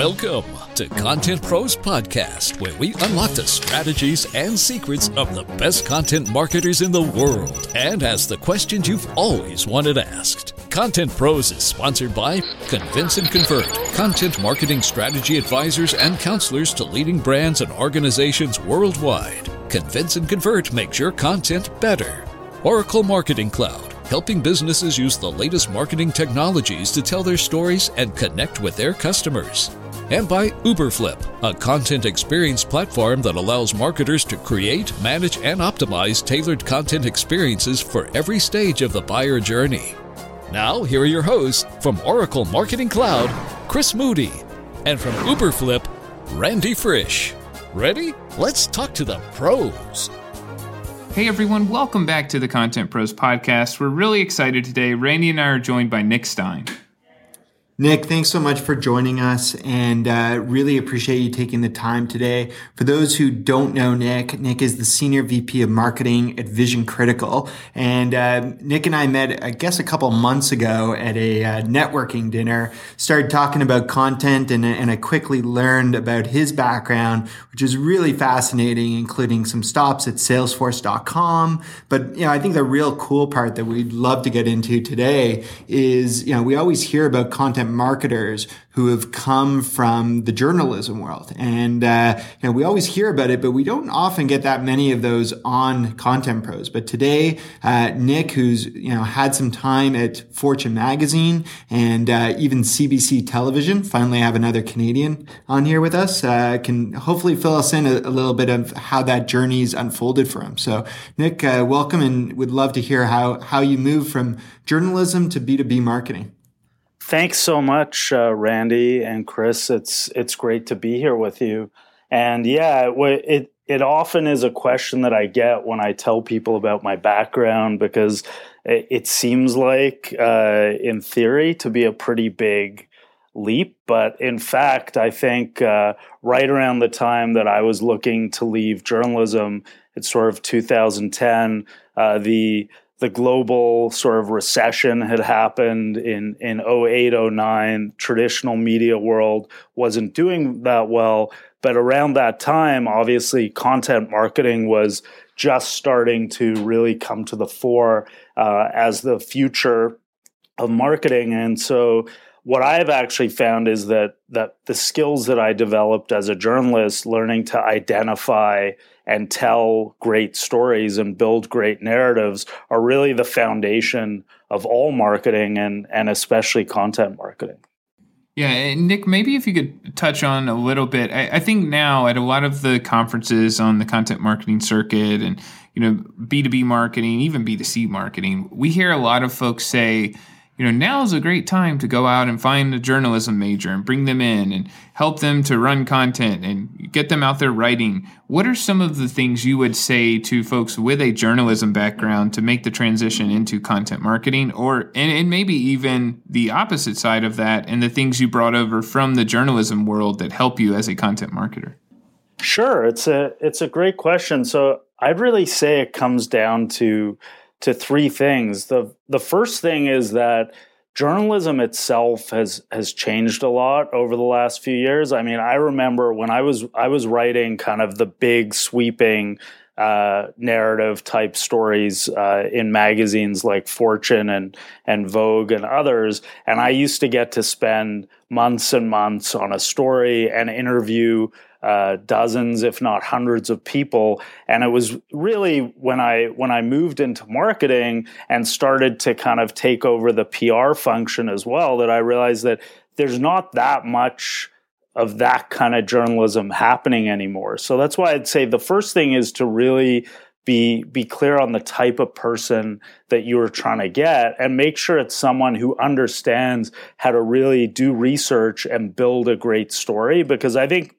Welcome to Content Pros Podcast, where we unlock the strategies and secrets of the best content marketers in the world and ask the questions you've always wanted asked. Content Pros is sponsored by Convince and Convert, content marketing strategy advisors and counselors to leading brands and organizations worldwide. Convince and Convert makes your content better. Oracle Marketing Cloud, helping businesses use the latest marketing technologies to tell their stories and connect with their customers. And by Uberflip, a content experience platform that allows marketers to create, manage, and optimize tailored content experiences for every stage of the buyer journey. Now, here are your hosts from Oracle Marketing Cloud, Chris Moody, and from Uberflip, Randy Frisch. Ready? Let's talk to the pros. Hey everyone, welcome back to the Content Pros podcast. We're really excited today. Randy and I are joined by Nick Stein. Nick, thanks so much for joining us and uh, really appreciate you taking the time today. For those who don't know Nick, Nick is the Senior VP of Marketing at Vision Critical. And uh, Nick and I met, I guess, a couple months ago at a uh, networking dinner, started talking about content, and, and I quickly learned about his background, which is really fascinating, including some stops at salesforce.com. But, you know, I think the real cool part that we'd love to get into today is, you know, we always hear about content marketers who have come from the journalism world. And, uh, you know, we always hear about it, but we don't often get that many of those on Content Pros. But today, uh, Nick, who's, you know, had some time at Fortune Magazine and uh, even CBC Television, finally have another Canadian on here with us, uh, can hopefully fill us in a, a, little bit of how that journey's unfolded for him. So, Nick, uh, welcome and would love to hear how, how you move from journalism to B2B marketing. Thanks so much, uh, Randy and Chris. It's it's great to be here with you. And yeah, it, it it often is a question that I get when I tell people about my background because it, it seems like, uh, in theory, to be a pretty big leap. But in fact, I think uh, right around the time that I was looking to leave journalism, it's sort of 2010, uh, the the global sort of recession had happened in in 08 09 traditional media world wasn't doing that well. But around that time obviously content marketing was just starting to really come to the fore uh, as the future of marketing. And so what I've actually found is that that the skills that I developed as a journalist, learning to identify and tell great stories and build great narratives, are really the foundation of all marketing and and especially content marketing. Yeah, Nick, maybe if you could touch on a little bit. I, I think now at a lot of the conferences on the content marketing circuit and you know B two B marketing, even B two C marketing, we hear a lot of folks say you know, now is a great time to go out and find a journalism major and bring them in and help them to run content and get them out there writing. What are some of the things you would say to folks with a journalism background to make the transition into content marketing or and, and maybe even the opposite side of that and the things you brought over from the journalism world that help you as a content marketer? Sure, it's a it's a great question. So I'd really say it comes down to to three things. The the first thing is that journalism itself has has changed a lot over the last few years. I mean, I remember when I was I was writing kind of the big sweeping uh, narrative type stories uh, in magazines like Fortune and and Vogue and others, and I used to get to spend months and months on a story and interview uh, dozens, if not hundreds, of people. And it was really when I when I moved into marketing and started to kind of take over the PR function as well that I realized that there's not that much of that kind of journalism happening anymore. So that's why I'd say the first thing is to really be be clear on the type of person that you are trying to get and make sure it's someone who understands how to really do research and build a great story because I think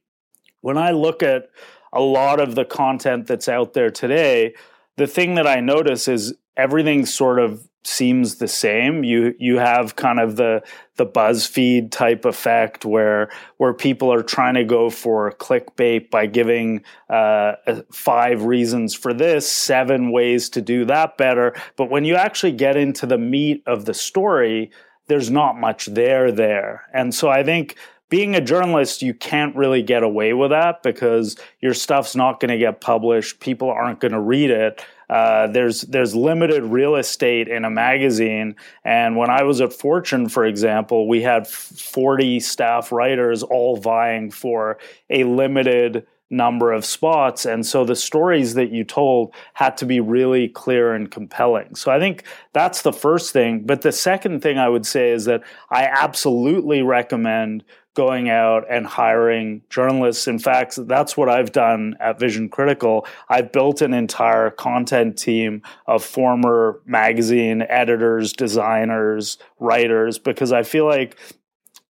when I look at a lot of the content that's out there today, the thing that I notice is everything's sort of seems the same. You you have kind of the the BuzzFeed type effect where where people are trying to go for clickbait by giving uh, five reasons for this, seven ways to do that better. But when you actually get into the meat of the story, there's not much there there. And so I think being a journalist, you can't really get away with that because your stuff's not going to get published. People aren't going to read it. Uh, there's there's limited real estate in a magazine, and when I was at Fortune, for example, we had 40 staff writers all vying for a limited number of spots. And so the stories that you told had to be really clear and compelling. So I think that's the first thing. But the second thing I would say is that I absolutely recommend going out and hiring journalists. In fact, that's what I've done at Vision Critical. I've built an entire content team of former magazine editors, designers, writers, because I feel like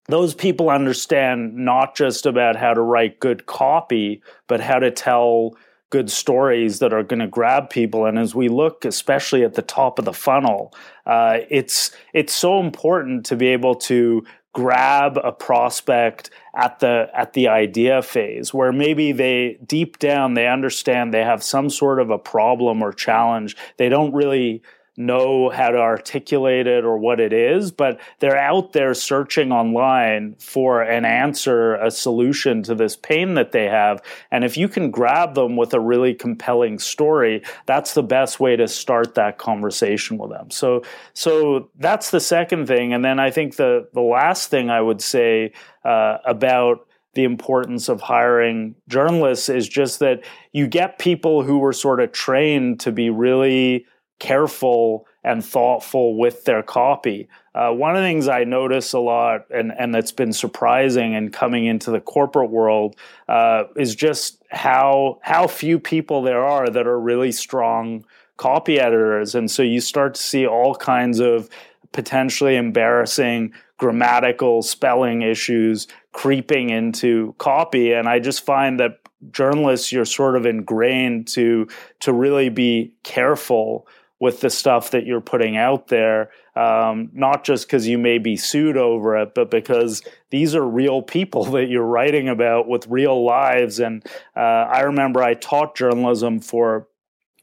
those people understand not just about how to write good copy, but how to tell good stories that are going to grab people. And as we look, especially at the top of the funnel, uh, it's it's so important to be able to grab a prospect at the at the idea phase where maybe they deep down they understand they have some sort of a problem or challenge. They don't really know how to articulate it or what it is, but they're out there searching online for an answer, a solution to this pain that they have. And if you can grab them with a really compelling story, that's the best way to start that conversation with them. So, so that's the second thing. And then I think the, the last thing I would say uh, about the importance of hiring journalists is just that you get people who were sort of trained to be really careful and thoughtful with their copy. Uh, one of the things I notice a lot, and, and that's been surprising and coming into the corporate world, uh, is just how how few people there are that are really strong copy editors, and so you start to see all kinds of potentially embarrassing grammatical spelling issues creeping into copy, and I just find that journalists you're sort of ingrained to to really be careful with the stuff that you're putting out there, um, not just because you may be sued over it, but because these are real people that you're writing about with real lives. And uh, I remember I taught journalism for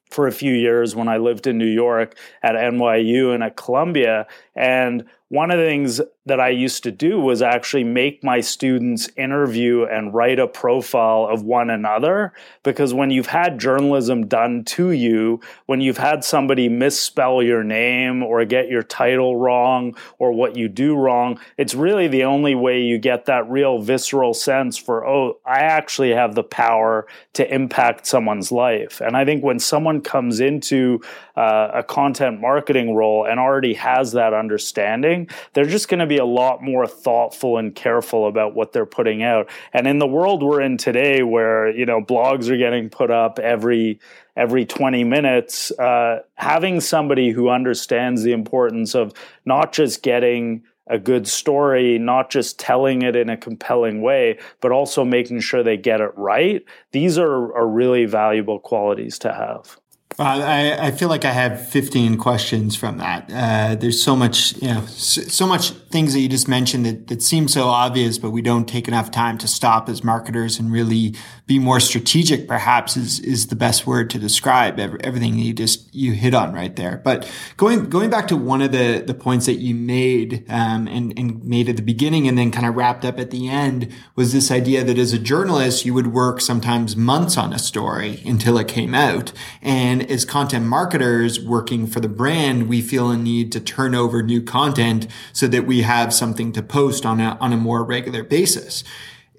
for a few years when I lived in New York at NYU and at Columbia, and one of the things that I used to do was actually make my students interview and write a profile of one another. Because when you've had journalism done to you, when you've had somebody misspell your name or get your title wrong or what you do wrong, it's really the only way you get that real visceral sense for, oh, I actually have the power to impact someone's life. And I think when someone comes into uh, a content marketing role and already has that understanding, they're just going to be a lot more thoughtful and careful about what they're putting out. And in the world we're in today, where you know blogs are getting put up every every 20 minutes, uh, having somebody who understands the importance of not just getting a good story, not just telling it in a compelling way, but also making sure they get it right. These are, are really valuable qualities to have. Well, I, I feel like I have 15 questions from that. Uh, there's so much, you know, so, so, much things that you just mentioned that, that seem so obvious, but we don't take enough time to stop as marketers and really be more strategic, perhaps is, is the best word to describe everything you just, you hit on right there. But going, going back to one of the, the points that you made, um, and, and made at the beginning and then kind of wrapped up at the end was this idea that as a journalist, you would work sometimes months on a story until it came out. And as content marketers working for the brand, we feel a need to turn over new content so that we have something to post on a, on a more regular basis.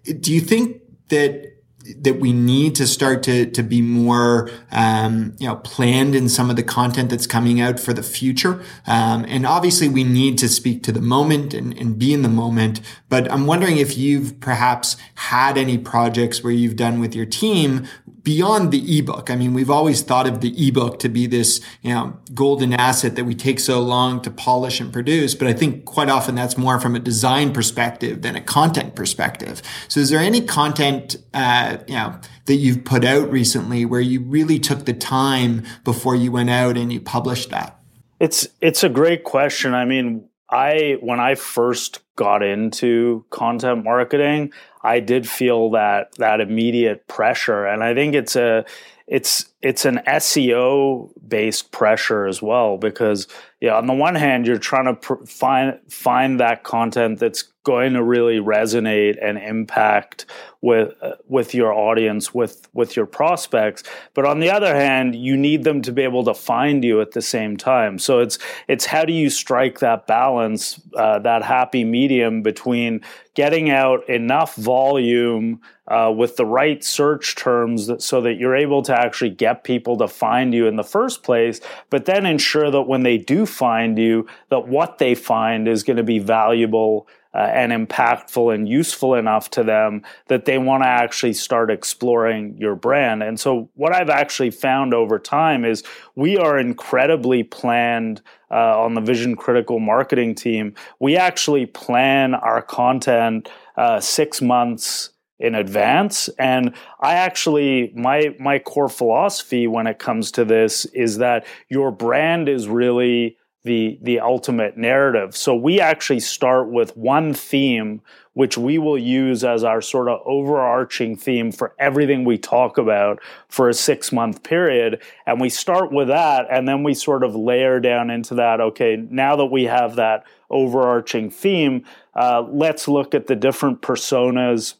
Do you think that that we need to start to to be more um, you know planned in some of the content that's coming out for the future. Um, and obviously, we need to speak to the moment and, and be in the moment. But I'm wondering if you've perhaps had any projects where you've done with your team beyond the ebook. I mean, we've always thought of the ebook to be this, you know, golden asset that we take so long to polish and produce. But I think quite often that's more from a design perspective than a content perspective. So is there any content, uh, you know, that you've put out recently where you really took the time before you went out and you published that? It's, it's a great question. I mean, I, when I first got into content marketing, I did feel that that immediate pressure, and I think it's a it's it's an SEO based pressure as well because yeah, on the one hand, you're trying to pr- find find that content that's going to really resonate and impact with uh, with your audience with with your prospects. But on the other hand you need them to be able to find you at the same time. So it's it's how do you strike that balance uh, that happy medium between getting out enough volume uh, with the right search terms that, so that you're able to actually get people to find you in the first place but then ensure that when they do find you that what they find is going to be valuable uh, and impactful and useful enough to them that they want to actually start exploring your brand. And so, what I've actually found over time is we are incredibly planned uh, on the Vision Critical marketing team. We actually plan our content uh, six months in advance and i actually my my core philosophy when it comes to this is that your brand is really the the ultimate narrative. So we actually start with one theme which we will use as our sort of overarching theme for everything we talk about for a 6 month period and we start with that and then we sort of layer down into that okay now that we have that overarching theme uh, let's look at the different personas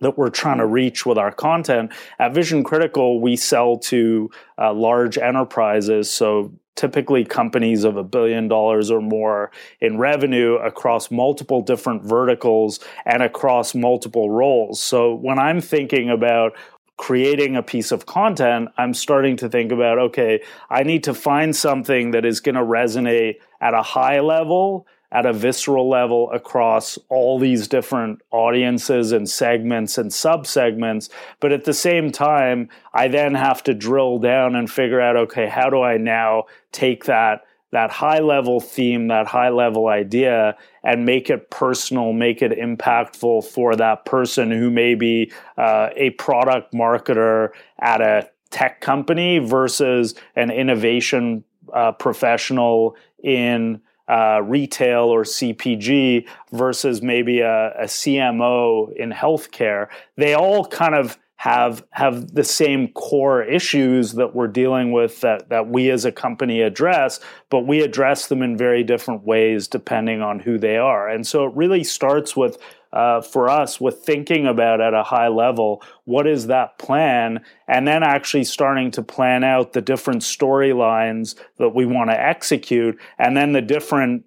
that we're trying to reach with our content. At Vision Critical, we sell to uh, large enterprises, so typically companies of a billion dollars or more in revenue across multiple different verticals and across multiple roles. So when I'm thinking about creating a piece of content, I'm starting to think about okay, I need to find something that is going to resonate at a high level at a visceral level across all these different audiences and segments and subsegments. But at the same time, I then have to drill down and figure out, okay, how do I now take that that high level theme, that high level idea, and make it personal, make it impactful for that person who may be uh, a product marketer at a tech company versus an innovation uh, professional in uh, retail or CPG versus maybe a, a CMO in healthcare, they all kind of have have the same core issues that we're dealing with that that we as a company address but we address them in very different ways depending on who they are. And so it really starts with uh, for us with thinking about at a high level what is that plan? And then actually starting to plan out the different storylines that we want to execute and then the different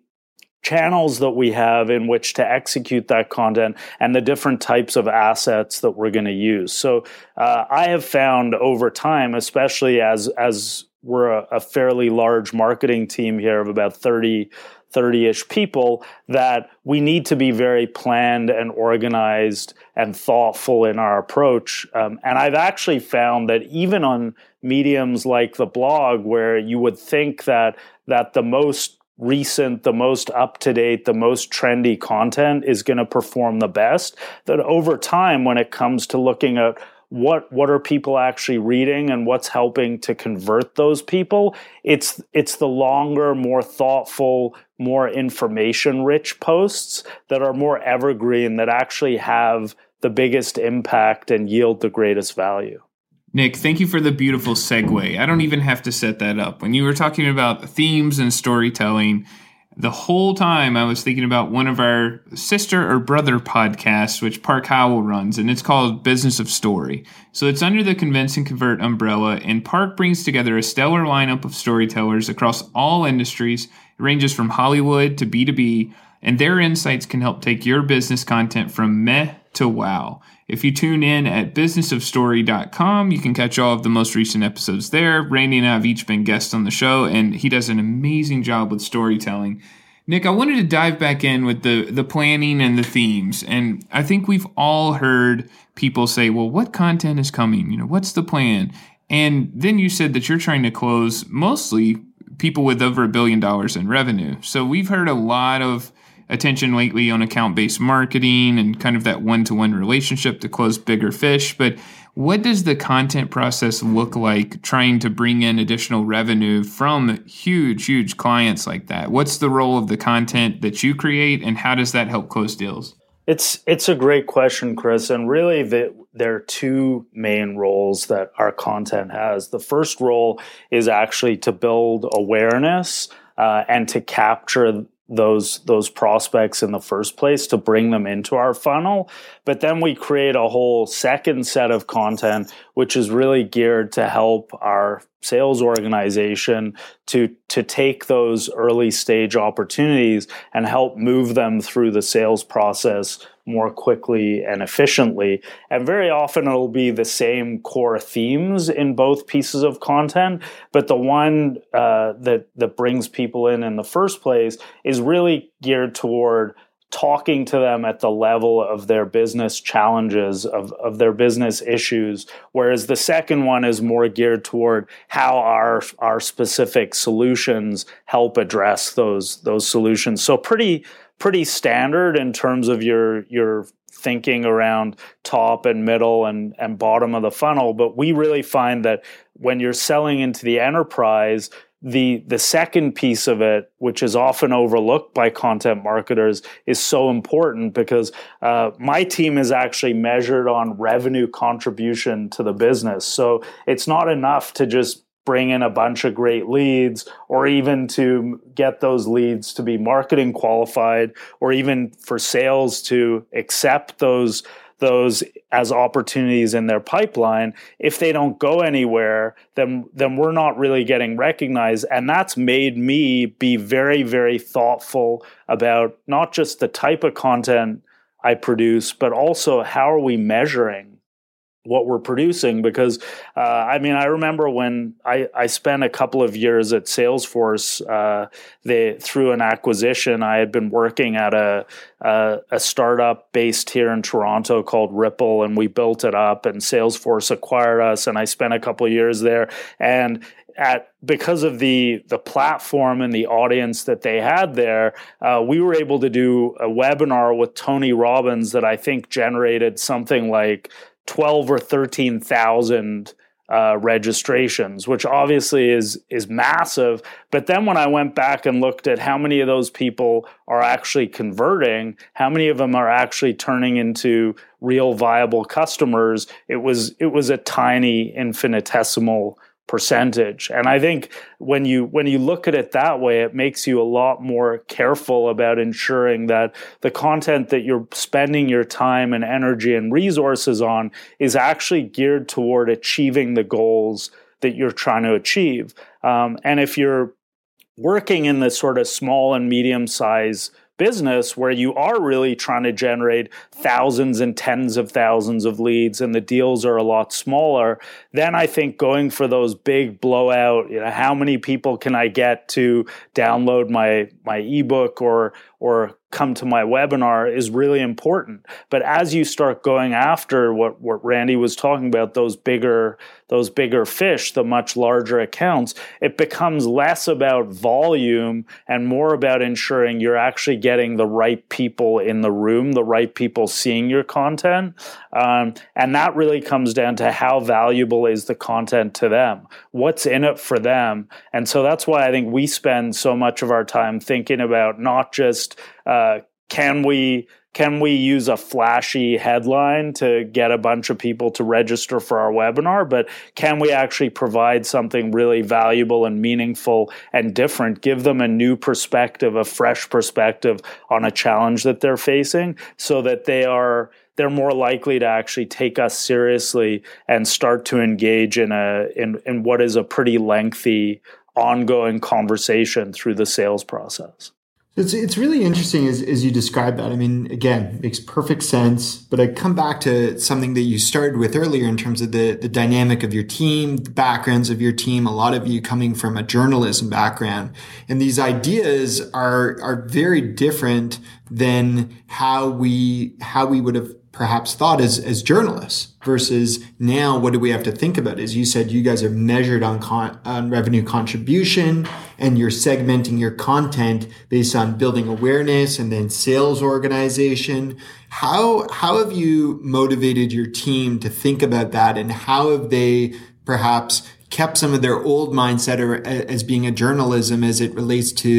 channels that we have in which to execute that content and the different types of assets that we're going to use. So uh, i have found over time especially as as we're a, a fairly large marketing team here of about 30 30-ish people that we need to be very planned and organized and thoughtful in our approach um, and i've actually found that even on mediums like the blog where you would think that that the most recent, the most up to date, the most trendy content is going to perform the best. That over time, when it comes to looking at what what are people actually reading and what's helping to convert those people it's it's the longer more thoughtful more information rich posts that are more evergreen that actually have the biggest impact and yield the greatest value Nick, thank you for the beautiful segue. I don't even have to set that up. When you were talking about themes and storytelling, the whole time I was thinking about one of our sister or brother podcasts, which Park Howell runs, and it's called Business of Story. So it's under the Convince and Convert umbrella, and Park brings together a stellar lineup of storytellers across all industries. It ranges from Hollywood to B2B, and their insights can help take your business content from meh to wow. If you tune in at businessofstory.com, you can catch all of the most recent episodes there. Randy and I have each been guests on the show, and he does an amazing job with storytelling. Nick, I wanted to dive back in with the the planning and the themes. And I think we've all heard people say, "Well, what content is coming? You know, what's the plan?" And then you said that you're trying to close mostly people with over a billion dollars in revenue. So we've heard a lot of attention lately on account based marketing and kind of that one to one relationship to close bigger fish. But what does the content process look like trying to bring in additional revenue from huge, huge clients like that? What's the role of the content that you create and how does that help close deals? It's it's a great question, Chris, and really the, there are two main roles that our content has. The first role is actually to build awareness uh, and to capture those those prospects in the first place to bring them into our funnel. But then we create a whole second set of content which is really geared to help our sales organization to to take those early stage opportunities and help move them through the sales process more quickly and efficiently and very often it'll be the same core themes in both pieces of content but the one uh, that that brings people in in the first place is really geared toward talking to them at the level of their business challenges, of, of their business issues. Whereas the second one is more geared toward how our, our specific solutions help address those, those solutions. So pretty, pretty standard in terms of your, your thinking around top and middle and, and bottom of the funnel. But we really find that when you're selling into the enterprise, the the second piece of it, which is often overlooked by content marketers, is so important because uh, my team is actually measured on revenue contribution to the business. So it's not enough to just bring in a bunch of great leads or even to get those leads to be marketing qualified or even for sales to accept those those as opportunities in their pipeline. If they don't go anywhere then then we're not really getting recognized. And that's made me be very very thoughtful about not just the type of content I produce but also how are we measuring what we're producing because uh, I mean I remember when I, I spent a couple of years at Salesforce uh, they through an acquisition I had been working at a, a, a startup based here in Toronto called Rypple and we built it up and Salesforce acquired us and I spent a couple of years there. And at because of the the platform and the audience that they had there, uh, we were able to do a webinar with Tony Robbins that I think generated something like 12 or 13,000 uh, registrations, which obviously is is massive. But then when I went back and looked at how many of those people are actually converting, how many of them are actually turning into real viable customers, it was it was a tiny infinitesimal percentage. And i think when you when you look at it that way it makes you a lot more careful about ensuring that the content that you're spending your time and energy and resources on is actually geared toward achieving the goals that you're trying to achieve. Um, and if you're working in the sort of small and medium size business where you are really trying to generate thousands and tens of thousands of leads and the deals are a lot smaller, then I think going for those big blowout, you know, how many people can I get to download my my ebook or or come to my webinar is really important. But as you start going after what, what Randy was talking about, those bigger, those bigger fish, the much larger accounts, it becomes less about volume and more about ensuring you're actually getting the right people in the room, the right people seeing your content. Um, and that really comes down to how valuable is the content to them? What's in it for them? And so that's why I think we spend so much of our time thinking about not just uh, can we can we use a flashy headline to get a bunch of people to register for our webinar? But can we actually provide something really valuable and meaningful and different give them a new perspective a fresh perspective on a challenge that they're facing so that they are they're more likely to actually take us seriously and start to engage in a in, in what is a pretty lengthy ongoing conversation through the sales process it's it's really interesting as, as you describe that. I mean, again, makes perfect sense. But I come back to something that you started with earlier in terms of the, the dynamic of your team, the backgrounds of your team, a lot of you coming from a journalism background. And these ideas are are very different than how we how we would have perhaps thought as, as journalists versus now what do we have to think about as you said you guys are measured on con, on revenue contribution and you're segmenting your content based on building awareness and then sales organization. How, how have you motivated your team to think about that and how have they perhaps kept some of their old mindset as being a journalism as it relates to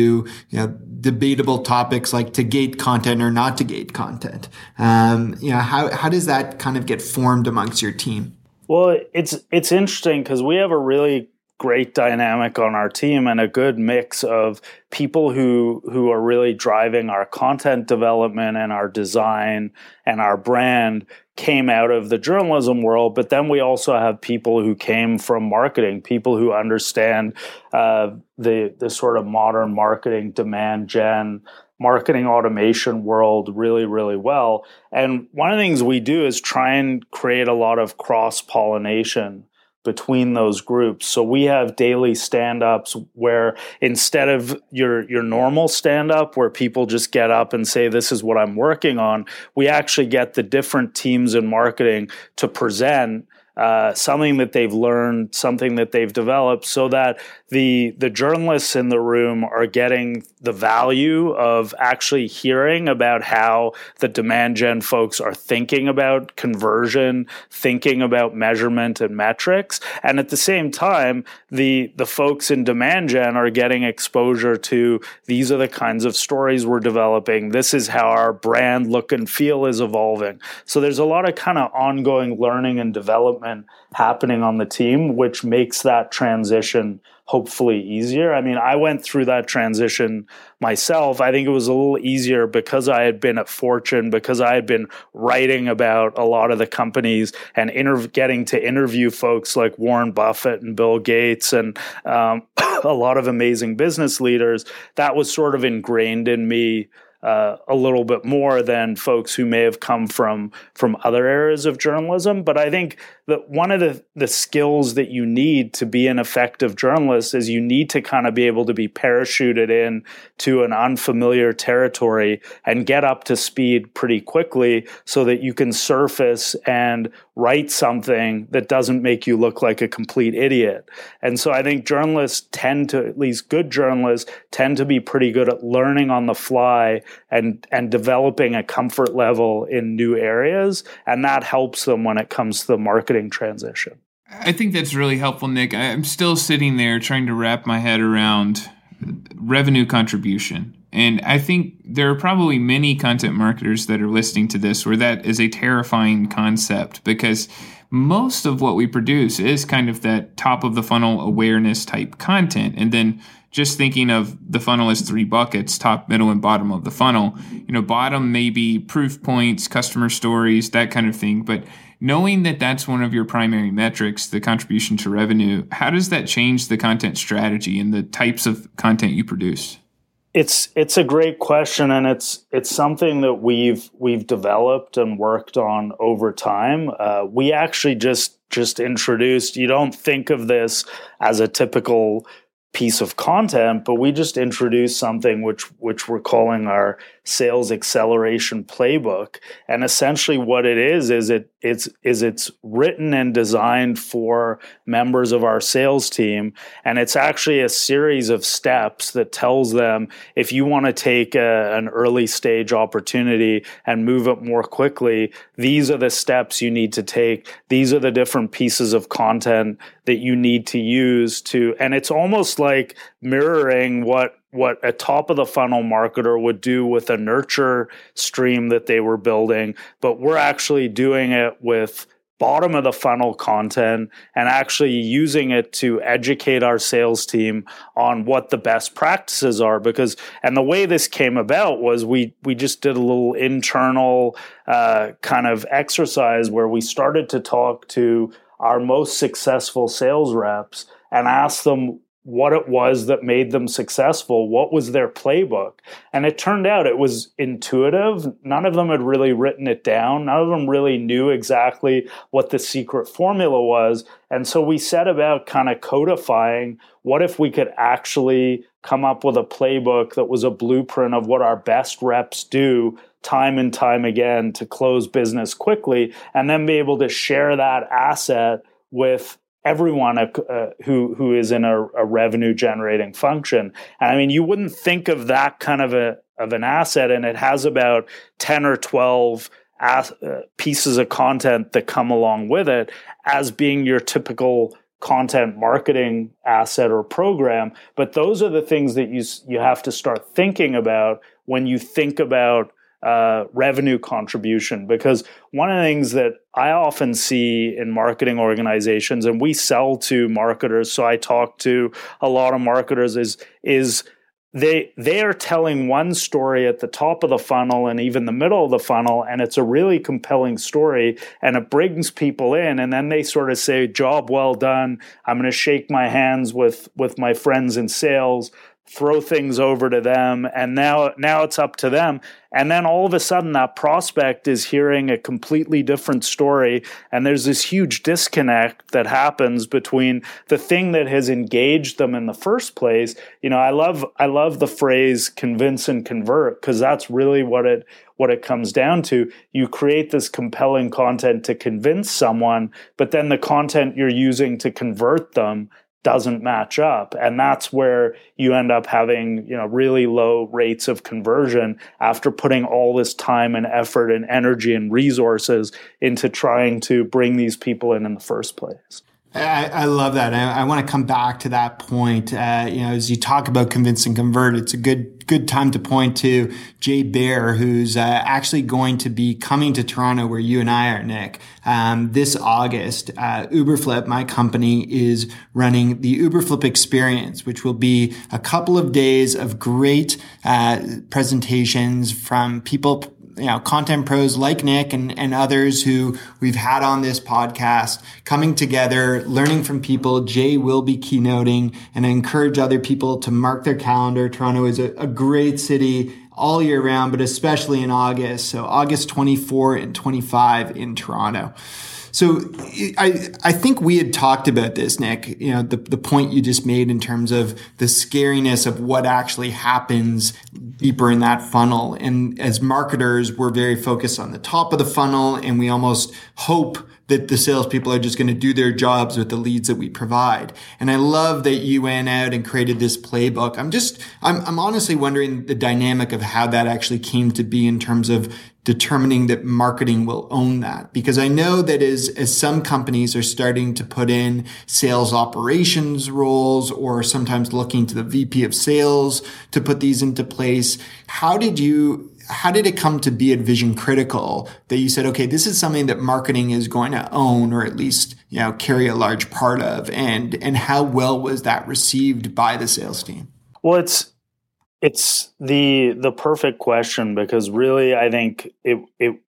you know debatable topics like to gate content or not to gate content. Um, you know how how does that kind of get formed amongst your team? Well, it's it's interesting because we have a really great dynamic on our team and a good mix of people who who are really driving our content development and our design and our brand came out of the journalism world. But then we also have people who came from marketing people who understand uh, the the sort of modern marketing demand gen marketing automation world really really well. And one of the things we do is try and create a lot of cross pollination between those groups. So we have daily stand-ups where instead of your your normal stand-up where people just get up and say this is what I'm working on, we actually get the different teams in marketing to present uh, something that they've learned, something that they've developed, so that the the journalists in the room are getting the value of actually hearing about how the demand gen folks are thinking about conversion, thinking about measurement and metrics, and at the same time, the the folks in demand gen are getting exposure to these are the kinds of stories we're developing. This is how our brand look and feel is evolving. So there's a lot of kind of ongoing learning and development happening on the team, which makes that transition hopefully easier. I mean, I went through that transition myself. I think it was a little easier because I had been at Fortune, because I had been writing about a lot of the companies and getting to interview folks like Warren Buffett and Bill Gates and um, a lot of amazing business leaders. That was sort of ingrained in me uh, a little bit more than folks who may have come from from other areas of journalism. But I think that one of the the skills that you need to be an effective journalist is you need to kind of be able to be parachuted in to an unfamiliar territory and get up to speed pretty quickly so that you can surface and write something that doesn't make you look like a complete idiot. And so I think journalists tend to, at least good journalists, tend to be pretty good at learning on the fly and, and developing a comfort level in new areas. And that helps them when it comes to the marketing transition. I think that's really helpful, Nick. I'm still sitting there trying to wrap my head around revenue contribution and I think there are probably many content marketers that are listening to this where that is a terrifying concept because most of what we produce is kind of that top of the funnel awareness type content. And then just thinking of the funnel as three buckets top, middle, and bottom of the funnel. You know, bottom may be proof points, customer stories, that kind of thing. But knowing that that's one of your primary metrics, the contribution to revenue, how does that change the content strategy and the types of content you produce? It's it's a great question, and it's it's something that we've we've developed and worked on over time. Uh, we actually just just introduced. You don't think of this as a typical piece of content, but we just introduced something which which we're calling our sales acceleration playbook. And essentially what it is is it it's is it's written and designed for members of our sales team and it's actually a series of steps that tells them if you want to take a, an early stage opportunity and move it more quickly these are the steps you need to take these are the different pieces of content that you need to use to and it's almost like mirroring what what a top of the funnel marketer would do with a nurture stream that they were building, but we're actually doing it with bottom of the funnel content and actually using it to educate our sales team on what the best practices are because and the way this came about was we we just did a little internal uh, kind of exercise where we started to talk to our most successful sales reps and ask them what it was that made them successful, what was their playbook. And it turned out it was intuitive. None of them had really written it down. None of them really knew exactly what the secret formula was. And so we set about kind of codifying what if we could actually come up with a playbook that was a blueprint of what our best reps do time and time again to close business quickly and then be able to share that asset with everyone uh, who who is in a, a, revenue generating function. And I mean, you wouldn't think of that kind of a of an asset, and it has about ten or twelve as, uh, pieces of content that come along with it as being your typical content marketing asset or program. But those are the things that you you have to start thinking about when you think about uh, revenue contribution because one of the things that I often see in marketing organizations, and we sell to marketers, so I talk to a lot of marketers, is is they they are telling one story at the top of the funnel and even the middle of the funnel and it's a really compelling story and it brings people in and then they sort of say job well done. I'm going to shake my hands with with my friends in sales throw things over to them and now now it's up to them. And then all of a sudden that prospect is hearing a completely different story and there's this huge disconnect that happens between the thing that has engaged them in the first place. You know i love i love the phrase convince and convert because that's really what it what it comes down to. You create this compelling content to convince someone but then the content you're using to convert them doesn't match up. And that's where you end up having you know really low rates of conversion after putting all this time and effort and energy and resources into trying to bring these people in in the first place I, I, love that. I, I, want to come back to that point. Uh, you know, as you talk about convince and convert, it's a good good time to point to Jay Baer, who's uh, actually going to be coming to Toronto, where you and I are, Nick, um, this August. Uh, Uberflip, my company, is running the Uberflip experience, which will be a couple of days of great uh, presentations from people you know, content pros like Nick and, and others who we've had on this podcast coming together, learning from people. Jay will be keynoting and I encourage other people to mark their calendar. Toronto is a, a great city all year round, but especially in August. So August 24 and 25 in Toronto. So I I think we had talked about this, Nick. You know, the, the point you just made in terms of the scariness of what actually happens deeper in that funnel. And as marketers, we're very focused on the top of the funnel and we almost hope that the salespeople are just going to do their jobs with the leads that we provide. And I love that you went out and created this playbook. I'm just, I'm, I'm honestly wondering the dynamic of how that actually came to be in terms of determining that marketing will own that. Because i know that as, as some companies are starting to put in sales operations roles or sometimes looking to the vp of sales to put these into place how did you how did it come to be at vision critical that you said okay this is something that marketing is going to own or at least you know carry a large part of and and how well was that received by the sales team? Well it's it's the the perfect question because really I think it it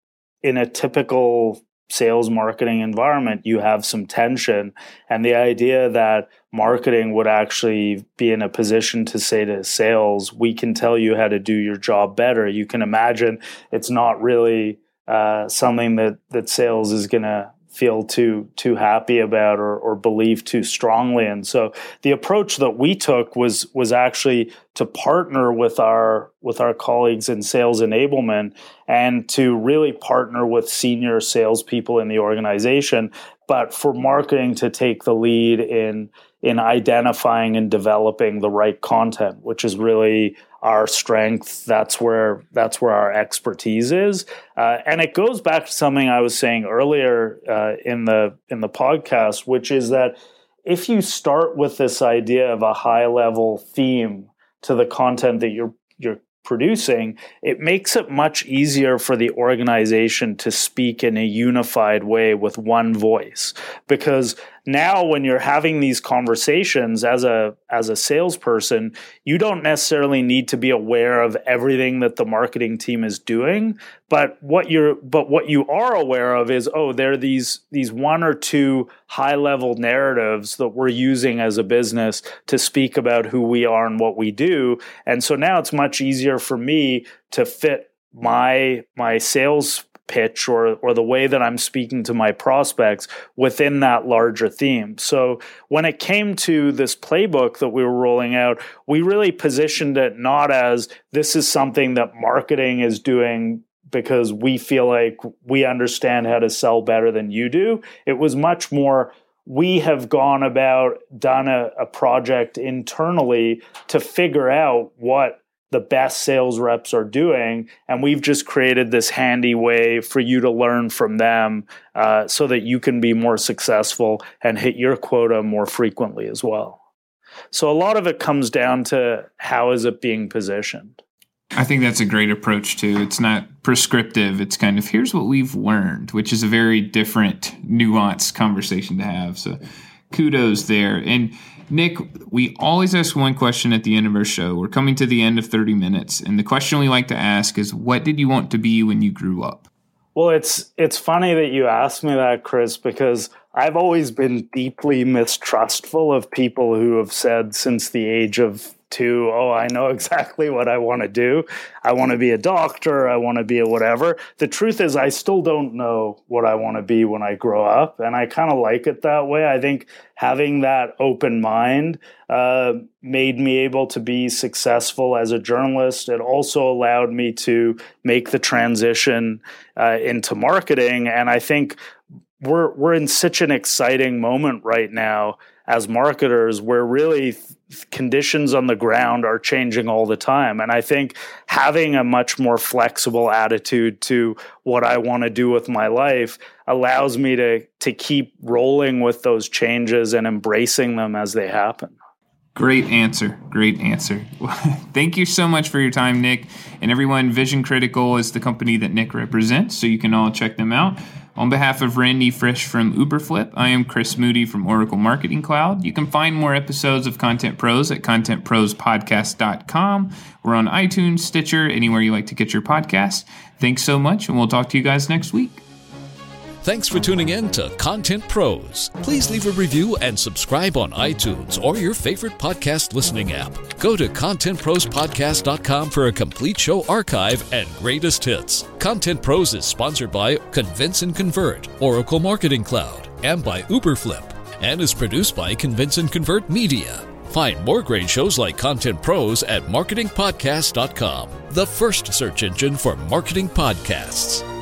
in a typical sales marketing environment you have some tension and the idea that marketing would actually be in a position to say to sales we can tell you how to do your job better. You can imagine it's not really uh, something that that sales is going to feel too too happy about or, or believe too strongly. And so the approach that we took was was actually to partner with our with our colleagues in sales enablement and to really partner with senior salespeople in the organization but for marketing to take the lead in in identifying and developing the right content, which is really our strength. That's where that's where our expertise is, uh, and it goes back to something I was saying earlier uh, in the in the podcast, which is that if you start with this idea of a high level theme to the content that you're you're producing, it makes it much easier for the organization to speak in a unified way with one voice. Because now when you're having these conversations as a as a salesperson you don't necessarily need to be aware of everything that the marketing team is doing but what you're but what you are aware of is oh there are these these one or two high level narratives that we're using as a business to speak about who we are and what we do. And so now it's much easier for me to fit my my sales pitch or or the way that I'm speaking to my prospects within that larger theme. So when it came to this playbook that we were rolling out, we really positioned it not as this is something that marketing is doing because we feel like we understand how to sell better than you do. It was much more we have gone about done a, a project internally to figure out what the best sales reps are doing. And we've just created this handy way for you to learn from them uh, so that you can be more successful and hit your quota more frequently as well. So a lot of it comes down to how is it being positioned. I think that's a great approach too. It's not prescriptive. It's kind of here's what we've learned, which is a very different, nuanced conversation to have. So kudos there. And Nick, we always ask one question at the end of our show. We're coming to the end of 30 minutes. And the question we like to ask is what did you want to be when you grew up? Well, it's it's funny that you asked me that, Chris, because I've always been deeply mistrustful of people who have said since the age of two, oh, I know exactly what I want to do. I want to be a doctor. I want to be a whatever. The truth is, I still don't know what I want to be when I grow up. And I kind of like it that way. I think having that open mind uh, made me able to be successful as a journalist. It also allowed me to make the transition uh, into marketing. And I think we're we're in such an exciting moment right now as marketers where really conditions on the ground are changing all the time and i think having a much more flexible attitude to what i want to do with my life allows me to to keep rolling with those changes and embracing them as they happen Great answer. Great answer. Thank you so much for your time, Nick. And everyone, Vision Critical is the company that Nick represents, so you can all check them out. On behalf of Randy Frisch from Uberflip, I am Chris Moody from Oracle Marketing Cloud. You can find more episodes of Content Pros at contentprospodcast.com. We're on iTunes, Stitcher, anywhere you like to get your podcast. Thanks so much, and we'll talk to you guys next week. Thanks for tuning in to Content Pros. Please leave a review and subscribe on iTunes or your favorite podcast listening app. Go to contentprospodcast.com for a complete show archive and greatest hits. Content Pros is sponsored by Convince and Convert, Oracle Marketing Cloud, and by Uberflip, and is produced by Convince and Convert Media. Find more great shows like Content Pros at marketingpodcast.com, the first search engine for marketing podcasts.